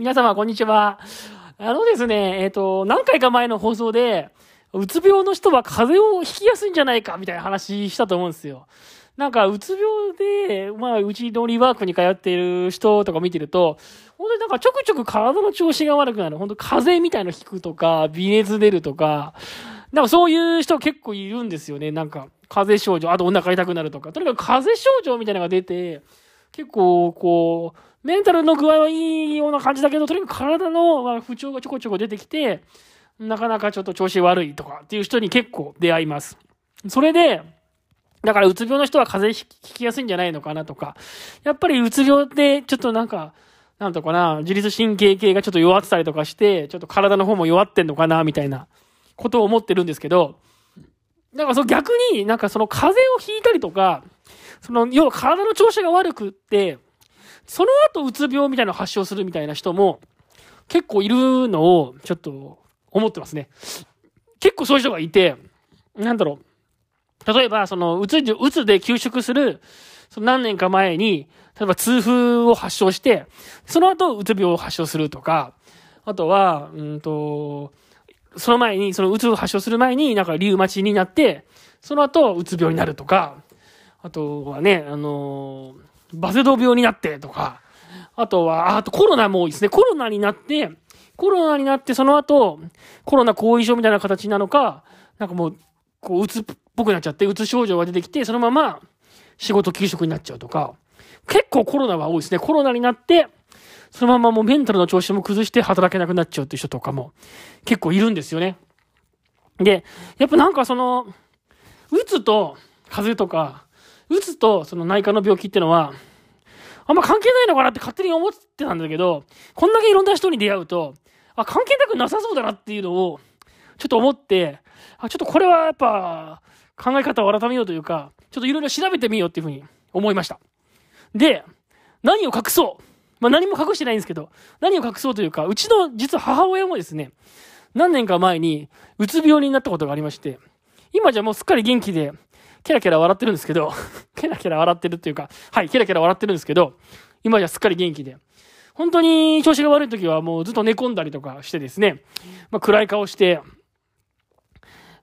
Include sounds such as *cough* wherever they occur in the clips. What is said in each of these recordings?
皆様、こんにちは。あのですね、えっ、と、何回か前の放送で、うつ病の人は風邪をひきやすいんじゃないか、みたいな話したと思うんですよ。なんか、うつ病で、まあ、うちのリワークに通っている人とか見てると、本当になんかちょくちょく体の調子が悪くなる。本当風邪みたいの引くとか、微熱出るとか、なんかそういう人結構いるんですよね。なんか、風邪症状、あとお腹痛くなるとか。とにかく風邪症状みたいなのが出て、結構、こう、メンタルの具合はいいような感じだけど、とにかく体の不調がちょこちょこ出てきて、なかなかちょっと調子悪いとかっていう人に結構出会います。それで、だからうつ病の人は風邪ひきやすいんじゃないのかなとか、やっぱりうつ病ってちょっとなんか、なんとかな、自律神経系がちょっと弱ってたりとかして、ちょっと体の方も弱ってんのかな、みたいなことを思ってるんですけど、なんかその逆になんかその風邪をひいたりとか、その、要は体の調子が悪くって、その後うつ病みたいなのを発症するみたいな人も結構いるのをちょっと思ってますね。結構そういう人がいて、なんだろう。例えば、その、うつ、うつで休職する、その何年か前に、例えば痛風を発症して、その後うつ病を発症するとか、あとは、うんと、その前に、そのうつを発症する前になんかリウマチになって、その後うつ病になるとか、あとはね、あのバセドウ病になってとか、あとは、あとコロナも多いですね。コロナになって、コロナになってその後、コロナ後遺症みたいな形なのか、なんかもう、こう、うつっぽくなっちゃって、うつ症状が出てきて、そのまま仕事休職になっちゃうとか、結構コロナは多いですね。コロナになって、そのままもうメンタルの調子も崩して働けなくなっちゃうっていう人とかも結構いるんですよね。で、やっぱなんかその、うつと風邪とか、うつとその内科の病気ってのは、あんま関係ないのかなって勝手に思ってたんだけど、こんだけいろんな人に出会うと、あ、関係なくなさそうだなっていうのを、ちょっと思って、あ、ちょっとこれはやっぱ、考え方を改めようというか、ちょっといろいろ調べてみようっていうふうに思いました。で、何を隠そうまあ、何も隠してないんですけど、何を隠そうというか、うちの実は母親もですね、何年か前にうつ病になったことがありまして、今じゃもうすっかり元気で、ケラケラ笑ってるんですけど、*laughs* ケラケラ笑ってるっていうか、はい、ケラケラ笑ってるんですけど、今じゃすっかり元気で。本当に調子が悪い時はもうずっと寝込んだりとかしてですね、まあ、暗い顔して、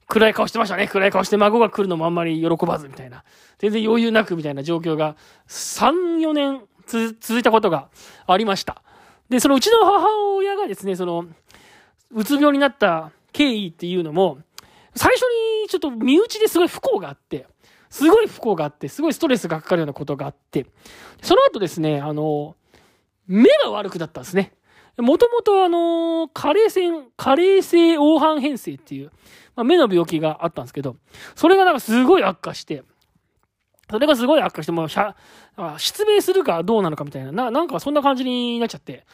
暗い顔してましたね。暗い顔して孫が来るのもあんまり喜ばずみたいな。全然余裕なくみたいな状況が3、4年続いたことがありました。で、そのうちの母親がですね、その、うつ病になった経緯っていうのも、最初にちょっと身内ですごい不幸があって、すごい不幸があって、すごいストレスがかかるようなことがあって、その後ですね、あの、目が悪くなったんですね。もともとあの、加齢性、加齢性黄斑変性っていう、まあ、目の病気があったんですけど、それがなんかすごい悪化して、それがすごい悪化して、もう、失明するかどうなのかみたいな、な、なんかそんな感じになっちゃって、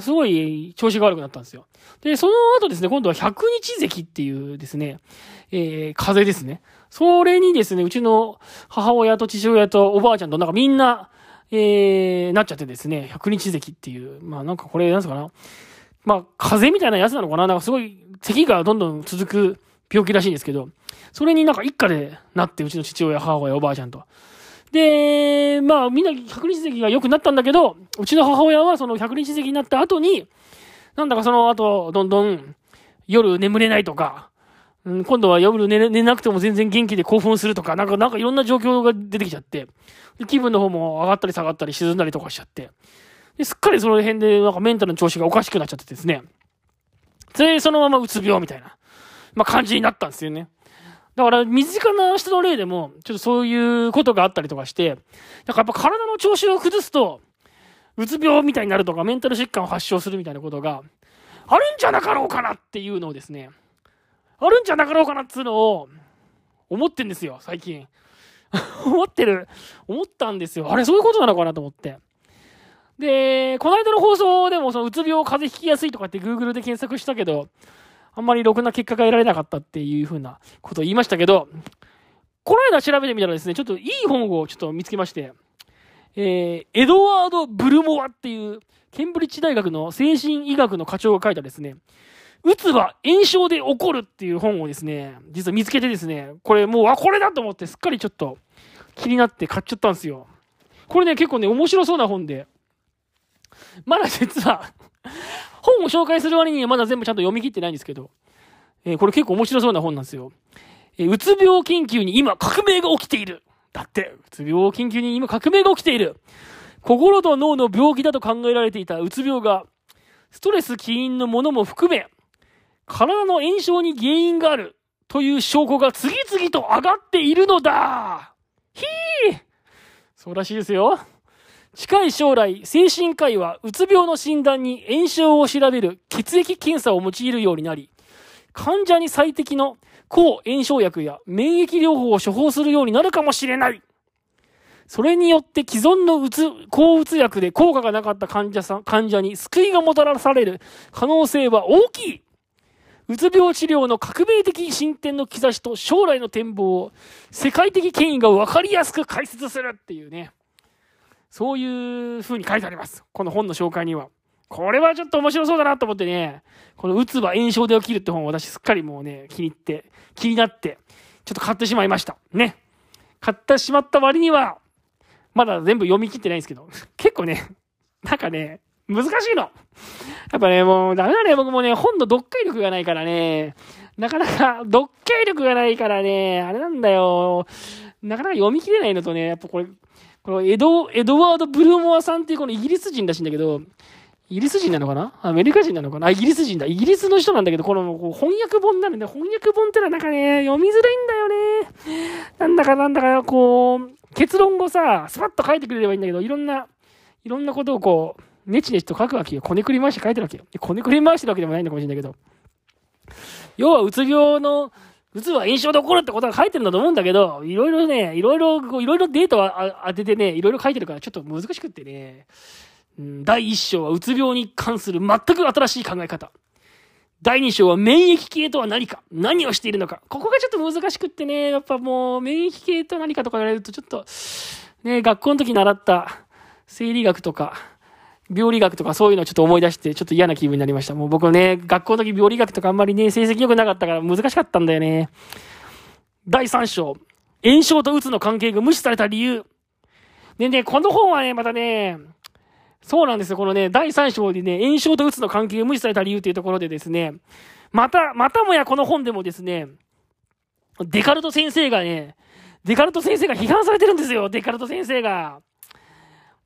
すごい調子が悪くなったんですよ。で、その後ですね、今度は百日咳っていうですね、えー、風邪ですね。それにですね、うちの母親と父親とおばあちゃんとなんかみんな、えー、なっちゃってですね、百日咳っていう、まあなんかこれ、なんすかな。まあ、風邪みたいなやつなのかななんかすごい、咳がどんどん続く病気らしいんですけど、それになんか一家でなって、うちの父親、母親、おばあちゃんと。で、まあみんな百日咳が良くなったんだけど、うちの母親はその百日咳になった後に、なんだかその後、どんどん夜眠れないとか、うん、今度は夜寝寝なくても全然元気で興奮するとか、なんか、なんかいろんな状況が出てきちゃって、気分の方も上がったり下がったり沈んだりとかしちゃって、ですっかりその辺でなんかメンタルの調子がおかしくなっちゃってですね、それそのままうつ病みたいな、まあ感じになったんですよね。だから、身近な人の例でも、ちょっとそういうことがあったりとかして、だからやっぱ体の調子を崩すと、うつ病みたいになるとか、メンタル疾患を発症するみたいなことがあるんじゃなかろうかなっていうのをですね、あるんじゃなかろうかなっていうのを思ってんですよ、最近。*laughs* 思ってる、思ったんですよ。あれ、そういうことなのかなと思って。で、この間の放送でも、そのうつ病、風邪ひきやすいとかって Google で検索したけど、あんまりろくな結果が得られなかったっていうふうなことを言いましたけど、この間調べてみたらですね、ちょっといい本をちょっと見つけまして、えー、エドワード・ブルモアっていう、ケンブリッジ大学の精神医学の課長が書いたですね、うつは炎症で起こるっていう本をですね、実は見つけてですね、これもう、あ、これだと思ってすっかりちょっと気になって買っちゃったんですよ。これね、結構ね、面白そうな本で、まだ実は本を紹介する割にはまだ全部ちゃんと読み切ってないんですけど、えー、これ結構面白そうな本なんですよ。えー、うつ病研究に今革命が起きている。だって、うつ病研究に今革命が起きている。心と脳の病気だと考えられていたうつ病が、ストレス起因のものも含め、体の炎症に原因があるという証拠が次々と上がっているのだひーそうらしいですよ。近い将来、精神科医はうつ病の診断に炎症を調べる血液検査を用いるようになり、患者に最適の抗炎症薬や免疫療法を処方するようになるかもしれない。それによって既存のうつ、抗うつ薬で効果がなかった患者さん、患者に救いがもたらされる可能性は大きい。うつ病治療の革命的進展の兆しと将来の展望を世界的権威が分かりやすく解説するっていうね。そういう風に書いてあります。この本の紹介には。これはちょっと面白そうだなと思ってね、このうつは炎症で起きるって本を私すっかりもうね、気に入って、気になって、ちょっと買ってしまいました。ね。買ってしまった割には、まだ全部読み切ってないんですけど、結構ね、なんかね、難しいの。やっぱね、もうダメだね、僕もね、本の読解力がないからね、なかなか *laughs* 読解力がないからね、あれなんだよ。なかなか読み切れないのとね、やっぱこれ、このエド、エドワード・ブルーモアさんっていうこのイギリス人らしいんだけど、イギリス人なのかな？アメリカ人なのかな？あイギリス人だ。イギリスの人なんだけど、この翻訳本なんで、翻訳本ってのはなんかね、読みづらいんだよね。なんだかなんだか、こう、結論をさ、スパッと書いてくれればいいんだけど、いろんな、いろんなことをこう、ネチネチと書くわけよ。こねくり回して書いてるわけよ。こねくり回してるわけでもないのかもしれないけど。要は、うつ病の、うつは印象で起こるってことが書いてるんだと思うんだけど、いろいろね、いろいろ、いろいろデータを当ててね、いろいろ書いてるからちょっと難しくってね。第1章はうつ病に関する全く新しい考え方。第2章は免疫系とは何か何をしているのかここがちょっと難しくってね、やっぱもう免疫系とは何かとか言われるとちょっと、ね、学校の時習った生理学とか、病理学とかそういうのをちょっと思い出して、ちょっと嫌な気分になりました。もう僕ね、学校の時病理学とかあんまりね、成績良くなかったから難しかったんだよね。第3章、炎症とうつの関係が無視された理由。でね、この本はね、またね、そうなんですよ。このね、第3章でね、炎症とうつの関係を無視された理由というところでですね、また、またもやこの本でもですね、デカルト先生がね、デカルト先生が批判されてるんですよ、デカルト先生が。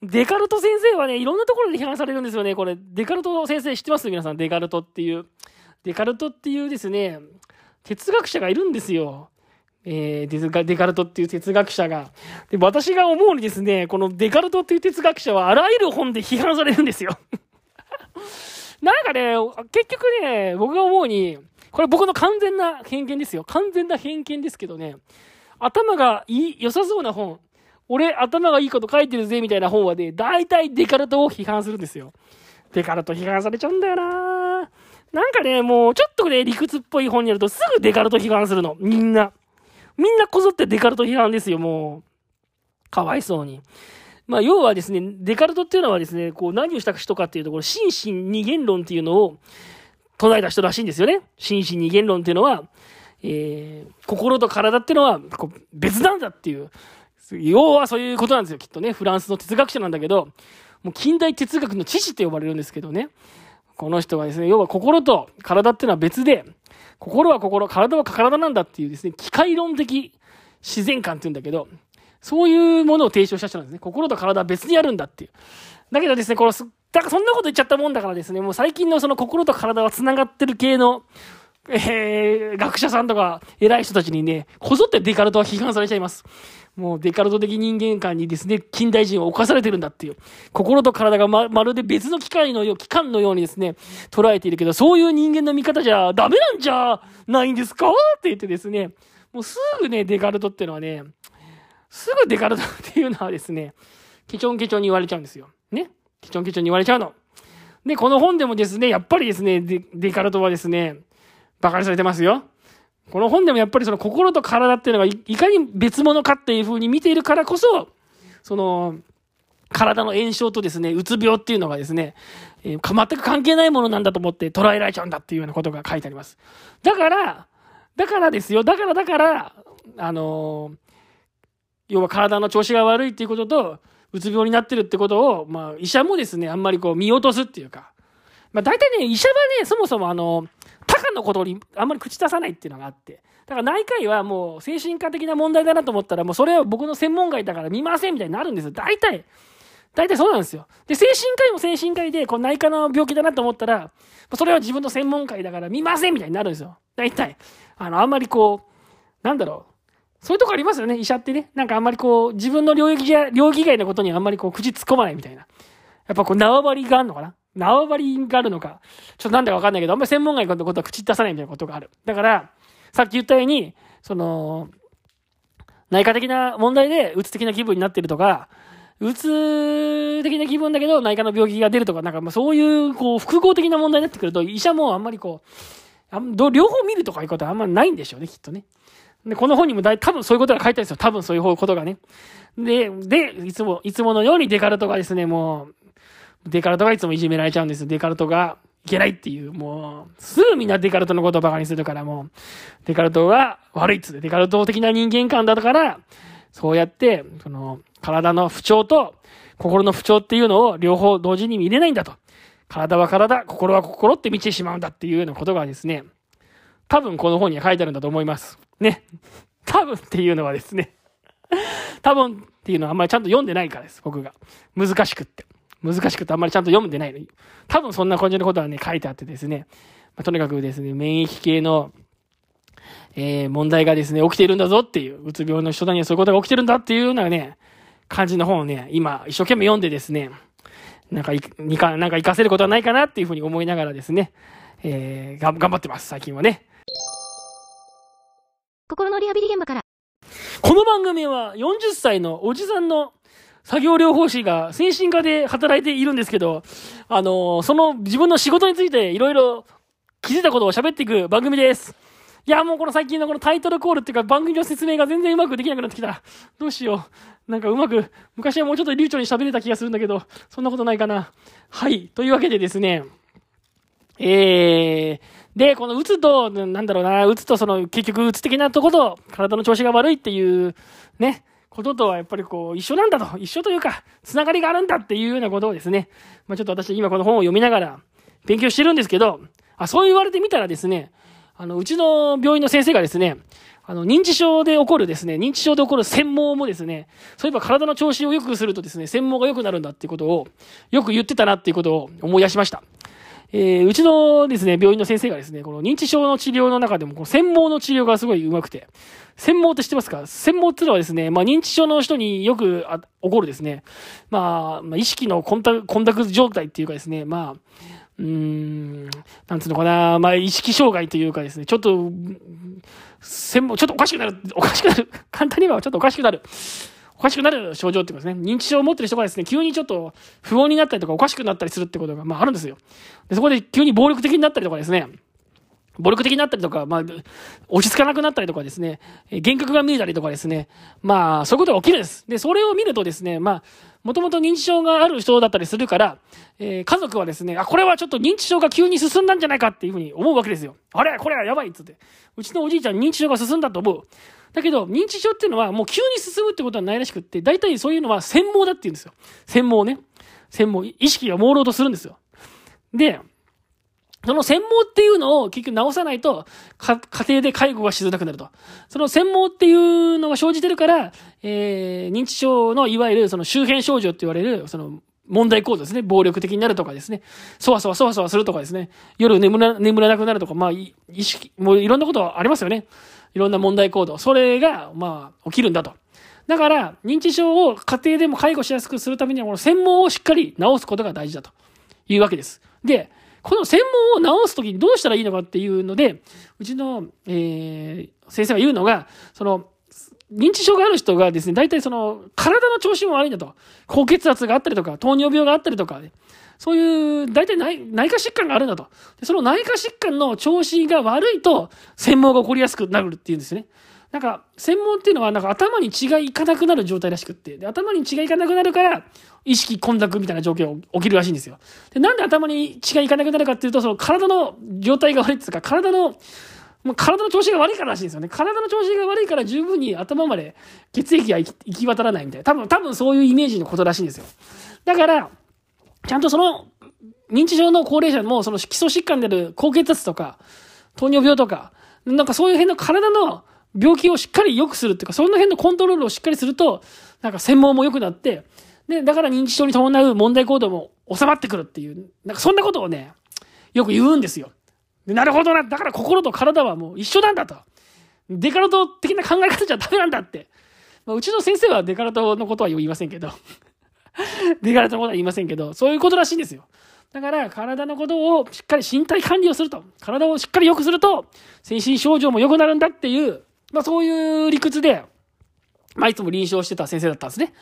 デカルト先生はね、いろんなところで批判されるんですよね。これ、デカルト先生知ってます？皆さん、デカルトっていう。デカルトっていうですね、哲学者がいるんですよ。えー、デカルトっていう哲学者が。で、私が思うにですね、このデカルトっていう哲学者はあらゆる本で批判されるんですよ。*laughs* なんかね、結局ね、僕が思うに、これ僕の完全な偏見ですよ。完全な偏見ですけどね、頭がいい、良さそうな本、俺頭がいいこと書いてるぜみたいな本はね、大体デカルトを批判するんですよ。デカルト批判されちゃうんだよななんかね、もうちょっとね、理屈っぽい本にやるとすぐデカルト批判するの。みんな。みんなこぞってデカルト批判ですよ、もう。かわいそうに。まあ、要はですね、デカルトっていうのはですね、こう、何をした人かっていうと、ころ、心身二元論っていうのを唱えた人らしいんですよね。心身二元論っていうのは、えー、心と体っていうのはこう別なんだっていう、要はそういうことなんですよ、きっとね。フランスの哲学者なんだけど、もう近代哲学の父って呼ばれるんですけどね。この人はですね、要は心と体っていうのは別で、心は心、体は体なんだっていうですね、機械論的自然観って言うんだけど、そういうものを提唱した人なんですね。心と体は別にあるんだっていう。だけどですね、この、だからそんなこと言っちゃったもんだからですね、もう最近のその心と体は繋がってる系の、えー、学者さんとか偉い人たちにね、こぞってデカルトは批判されちゃいます。もうデカルト的人間観にですね、近代人を侵されてるんだっていう。心と体がま、まるで別の機械のよう、機関のようにですね、捉えているけど、そういう人間の見方じゃダメなんじゃないんですか？って言ってですね、もうすぐね、デカルトっていうのはね、すぐデカルトっていうのはですね、ケチョンケチョンに言われちゃうんですよ。ね？ケチョンケチョンに言われちゃうの。で、この本でもですね、やっぱりですね、デデカルトはですね、馬鹿にされてますよ。この本でもやっぱりその心と体っていうのがいかに別物かっていう風に見ているからこそ、その、体の炎症とですね、うつ病っていうのがですね、えー、全く関係ないものなんだと思って捉えられちゃうんだっていうようなことが書いてあります。だから、だからですよ。だからだから、あのー、要は体の調子が悪いっていうことと、うつ病になってるってことを、まあ、医者もですね、あんまりこう見落とすっていうか、まあ大体ね、医者はね、そもそもあの、他科のことにあんまり口出さないっていうのがあって。だから内科医はもう精神科的な問題だなと思ったら、もうそれは僕の専門外だから見ませんみたいになるんですよ。大体。大体そうなんですよ。で、精神科医も精神科医で、こう内科の病気だなと思ったら、それは自分の専門外だから見ませんみたいになるんですよ。大体。あの、あんまりこう、なんだろう。そういうとこありますよね、医者ってね。なんかあんまりこう、自分の領域や、領域外のことにあんまりこう、口突っ込まないみたいな。やっぱこう、縄張りがあるのかな縄張りがあるのか。ちょっとなんだかわかんないけど、あんまり専門外のことは口出さないみたいなことがある。だから、さっき言ったように、その、内科的な問題で、うつ的な気分になってるとか、うつ的な気分だけど内科の病気が出るとか、なんかまあそういう、こう、複合的な問題になってくると、医者もあんまりこう、あ両方見るとかいうことはあんまりないんでしょうね、きっとね。で、この本にもだい、多分そういうことが書いてあるんですよ。多分そういうことがね。で、で、いつも、いつものようにデカルトがですね、もう、デカルトがいつもいじめられちゃうんですよ。デカルトがいけないっていう、もう、すぐみんなデカルトのことを馬鹿にするから、もう、デカルトは悪いっつって、デカルト的な人間観だから、そうやって、その、体の不調と心の不調っていうのを両方同時に見れないんだと。体は体、心は心って見てしまうんだっていうようなことがですね、多分この本には書いてあるんだと思います。ね。多分っていうのはですね、多分っていうのはあんまりちゃんと読んでないからです、僕が。難しくって。難しくてあんまりちゃんと読んでないのに。多分そんな感じのことはね、書いてあってですね。まあ、とにかくですね、免疫系の、えー、問題がですね、起きているんだぞっていう、うつ病の人にはそういうことが起きてるんだっていうようなね、感じの本をね、今、一生懸命読んでですね、なんか、にか、なんか活かせることはないかなっていうふうに思いながらですね、えー、が、頑張ってます、最近はね。心のリハビリ現場から。この番組は40歳のおじさんの作業療法士が精神科で働いているんですけど、あの、その自分の仕事についていろいろ気づいたことを喋っていく番組です。いや、もうこの最近のこのタイトルコールっていうか番組の説明が全然うまくできなくなってきた。どうしよう。なんかうまく、昔はもうちょっと流暢に喋れた気がするんだけど、そんなことないかな。はい。というわけでですね、えー、で、このうつと、なんだろうな、うつとその、結局うつ的なとこと、体の調子が悪いっていう、ね、こととはやっぱりこう、一緒なんだと、一緒というか、つながりがあるんだっていうようなことをですね、まあちょっと私今この本を読みながら勉強してるんですけど、あ、そう言われてみたらですね、あの、うちの病院の先生がですね、あの、認知症で起こるですね、認知症で起こる専門もですね、そういえば体の調子を良くするとですね、専門が良くなるんだっていうことを、よく言ってたなっていうことを思い出しました。えー、うちのですね、病院の先生がですね、この認知症の治療の中でも、この専門の治療がすごい上手くて、専門って知ってますか？専門っていうのはですね、まあ認知症の人によく起こるですね、まあ、まあ、意識のコンタコンタクト状態っていうかですね、まあ、うーん、なんつうのかな、まあ、意識障害というかですね、ちょっと、専門、ちょっとおかしくなる、おかしくなる、*laughs* 簡単に言えばちょっとおかしくなる、おかしくなる症状っていうかですね、認知症を持ってる人がですね、急にちょっと不穏になったりとかおかしくなったりするってことが、まああるんですよ。で、そこで急に暴力的になったりとかですね、暴力的になったりとか、まあ、落ち着かなくなったりとかですね、幻覚が見えたりとかですね、まあ、そういうことが起きるんです。で、それを見るとですね、まあ、もともと認知症がある人だったりするから、えー、家族はですね、あ、これはちょっと認知症が急に進んだんじゃないかっていうふうに思うわけですよ。あれ？これはやばいっつって。うちのおじいちゃん認知症が進んだと思う。だけど、認知症っていうのはもう急に進むってことはないらしくって、大体そういうのは専門だって言うんですよ。専門ね。専門。意識が朦朧とするんですよ。で、その専門っていうのを結局直さないと、家庭で介護がしづらくなると。その専門っていうのが生じてるから、えー、認知症のいわゆるその周辺症状って言われる、その問題行動ですね。暴力的になるとかですね。そわそわそわそわするとかですね。夜眠ら、眠れなくなるとか、まあ、意識、もういろんなことありますよね。いろんな問題行動。それが、まあ、起きるんだと。だから、認知症を家庭でも介護しやすくするためには、この専門をしっかり治すことが大事だというわけです。で、この専門を治すときにどうしたらいいのかっていうので、うちの、えー、先生が言うのが、その、認知症がある人がですね、大体その、体の調子も悪いんだと。高血圧があったりとか、糖尿病があったりとか、そういう、大体内内科疾患があるんだと。その内科疾患の調子が悪いと、専門が起こりやすくなるっていうんですね。なんか、専門っていうのは、なんか頭に血がいかなくなる状態らしくって。で、頭に血がいかなくなるから、意識混濁みたいな状況が起きるらしいんですよ。で、なんで頭に血がいかなくなるかっていうと、その体の状態が悪いっていうか、体の、もう体の調子が悪いかららしいんですよね。体の調子が悪いから十分に頭まで血液が行き渡らないみたいな。多分、多分そういうイメージのことらしいんですよ。だから、ちゃんとその認知症の高齢者も、その基礎疾患である高血圧とか、糖尿病とか、なんかそういう辺の体の病気をしっかり良くするっていうか、その辺のコントロールをしっかりすると、なんか専門も良くなって、で、だから認知症に伴う問題行動も収まってくるっていう、なんかそんなことをね、よく言うんですよ。なるほどな、だから心と体はもう一緒なんだと。デカルト的な考え方じゃダメなんだって。まあ、うちの先生はデカルトのことは言いませんけど。*laughs* デカルトのことは言いませんけど、そういうことらしいんですよ。だから、体のことをしっかり身体管理をすると。体をしっかり良くすると、精神症状も良くなるんだっていう、まあそういう理屈で、まあいつも臨床してた先生だったんですね。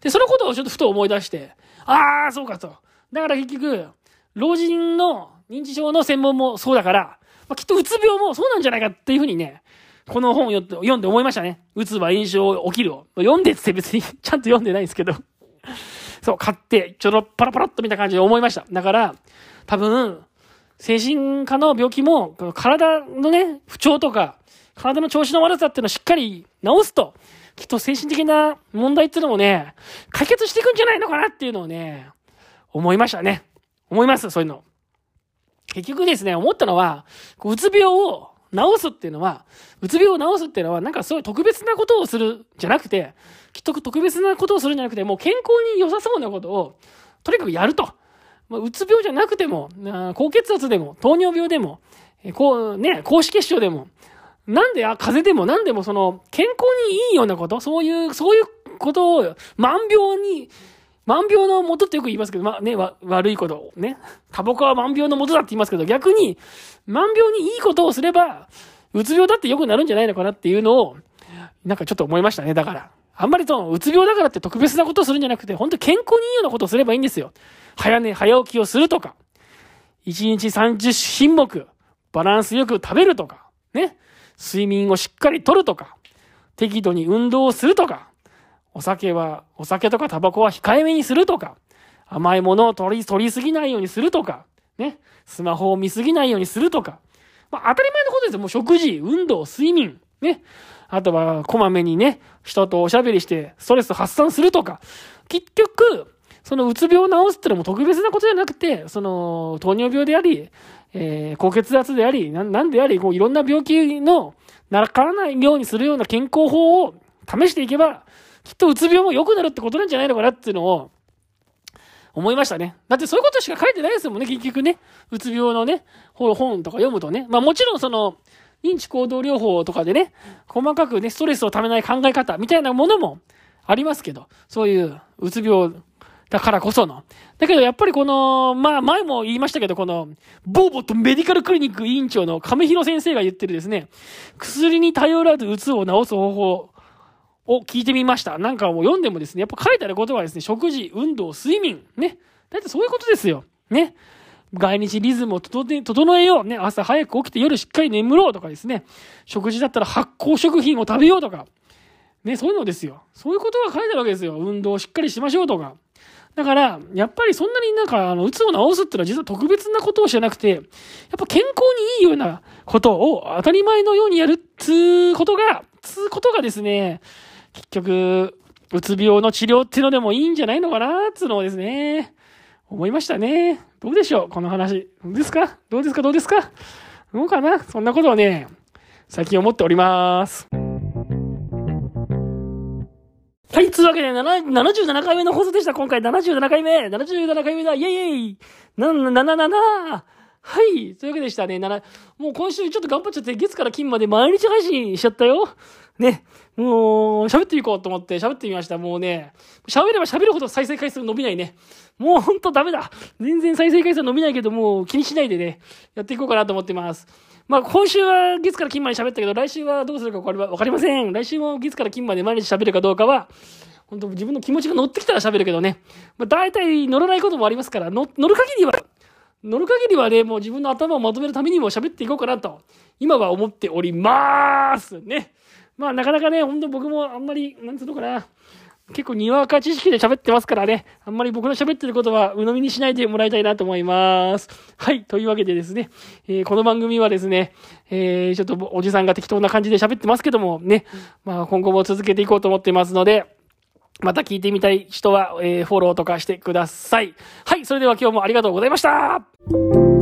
で、そのことをちょっとふと思い出して、ああ、そうかと。だから結局、老人の認知症の専門もそうだから、まあ、きっとうつ病もそうなんじゃないかっていうふうにね、この本を読んで思いましたね。うつは炎症起きるを。読んでって別にちゃんと読んでないんですけどそう、買って、ちょろパラパラっと見た感じで思いました。だから、多分、精神科の病気も、体のね、不調とか、体の調子の悪さっていうのをしっかり治すと、きっと精神的な問題っていうのもね、解決していくんじゃないのかなっていうのをね、思いましたね。思います、そういうの。結局ですね、思ったのは、うつ病を治すっていうのは、うつ病を治すっていうのは、なんかそういう特別なことをするじゃなくて、きっと特別なことをするんじゃなくて、もう健康に良さそうなことを、とにかくやると。まあ、うつ病じゃなくても、高血圧でも、糖尿病でも、えこう、ね、高脂血症でも、なんで、あ、風邪でも何でもその、健康にいいようなこと、そういう、そういうことを、万病に、万病の元ってよく言いますけど、まあね、わ、悪いこと、ね。タバコは万病の元だって言いますけど、逆に、万病にいいことをすれば、うつ病だって良くなるんじゃないのかなっていうのを、なんかちょっと思いましたね、だから。あんまりその、うつ病だからって特別なことをするんじゃなくて、本当健康にいいようなことをすればいいんですよ。早寝、早起きをするとか、1日30品目、バランスよく食べるとか、ね。睡眠をしっかりとるとか、適度に運動をするとか、お酒は、お酒とかタバコは控えめにするとか、甘いものを取り、取りすぎないようにするとか、ね、スマホを見すぎないようにするとか、まあ当たり前のことですよ。もう食事、運動、睡眠、ね。あとは、こまめにね、人とおしゃべりして、ストレス発散するとか、結局、そのうつ病を治すってのも特別なことじゃなくて、その、糖尿病であり、えー、高血圧であり、ななんであり、こういろんな病気の、ならからないようにするような健康法を試していけば、きっとうつ病も良くなるってことなんじゃないのかなっていうのを、思いましたね。だってそういうことしか書いてないですもんね、結局ね。うつ病のね、本とか読むとね。まあもちろんその、認知行動療法とかでね、細かくね、ストレスをためない考え方みたいなものもありますけど、そういううつ病だからこその。だけどやっぱりこの、まあ前も言いましたけど、この、ボーボットメディカルクリニック委員長の亀広先生が言ってるですね、薬に頼らずうつを治す方法を聞いてみました。なんかもう読んでもですね、やっぱ書いてあることはですね、食事、運動、睡眠。ね。だってそういうことですよ。ね。外日リズムを整えよう。ね。朝早く起きて夜しっかり眠ろうとかですね。食事だったら発酵食品を食べようとか。ね、そういうのですよ。そういうことが書いてあるわけですよ。運動をしっかりしましょうとか。だから、やっぱりそんなになんか、あの、うつを治すっていうのは実は特別なことをじゃなくて、やっぱ健康にいいようなことを当たり前のようにやるっつうことが、つうことがですね、結局、うつ病の治療っていうのでもいいんじゃないのかなつうのをですね、思いましたね。どうでしょうこの話。どうですか？どうですか？どうですか？どうかな？そんなことはね、最近思っております。はい、つうわけで、77回目の放送でした。今回77回目 !77 回目だイェイイェイな、な、な、な、な、はい。というわけでしたね。なら、もう今週ちょっと頑張っちゃって、月から金まで毎日配信しちゃったよ。ね。もう、喋っていこうと思って喋ってみました。もうね、喋れば喋るほど再生回数伸びないね。もうほんとダメだ。全然再生回数伸びないけど、もう気にしないでね、やっていこうかなと思ってます。まあ、今週は月から金まで喋ったけど、来週はどうするかこれはわかりません。来週も月から金まで毎日喋るかどうかは、本当自分の気持ちが乗ってきたら喋るけどね。まあ、大体乗らないこともありますから、乗る限りは、乗る限りはね、もう自分の頭をまとめるためにも喋っていこうかなと、今は思っておりますね。まあなかなかね、ほんと僕もあんまり、なんつうのかな、結構にわか知識で喋ってますからね、あんまり僕の喋ってることは鵜呑みにしないでもらいたいなと思います。はい、というわけでですね、えー、この番組はですね、えー、ちょっとおじさんが適当な感じで喋ってますけどもね、まあ今後も続けていこうと思ってますので、また聞いてみたい人は、えー、フォローとかしてください。はい、それでは今日もありがとうございました。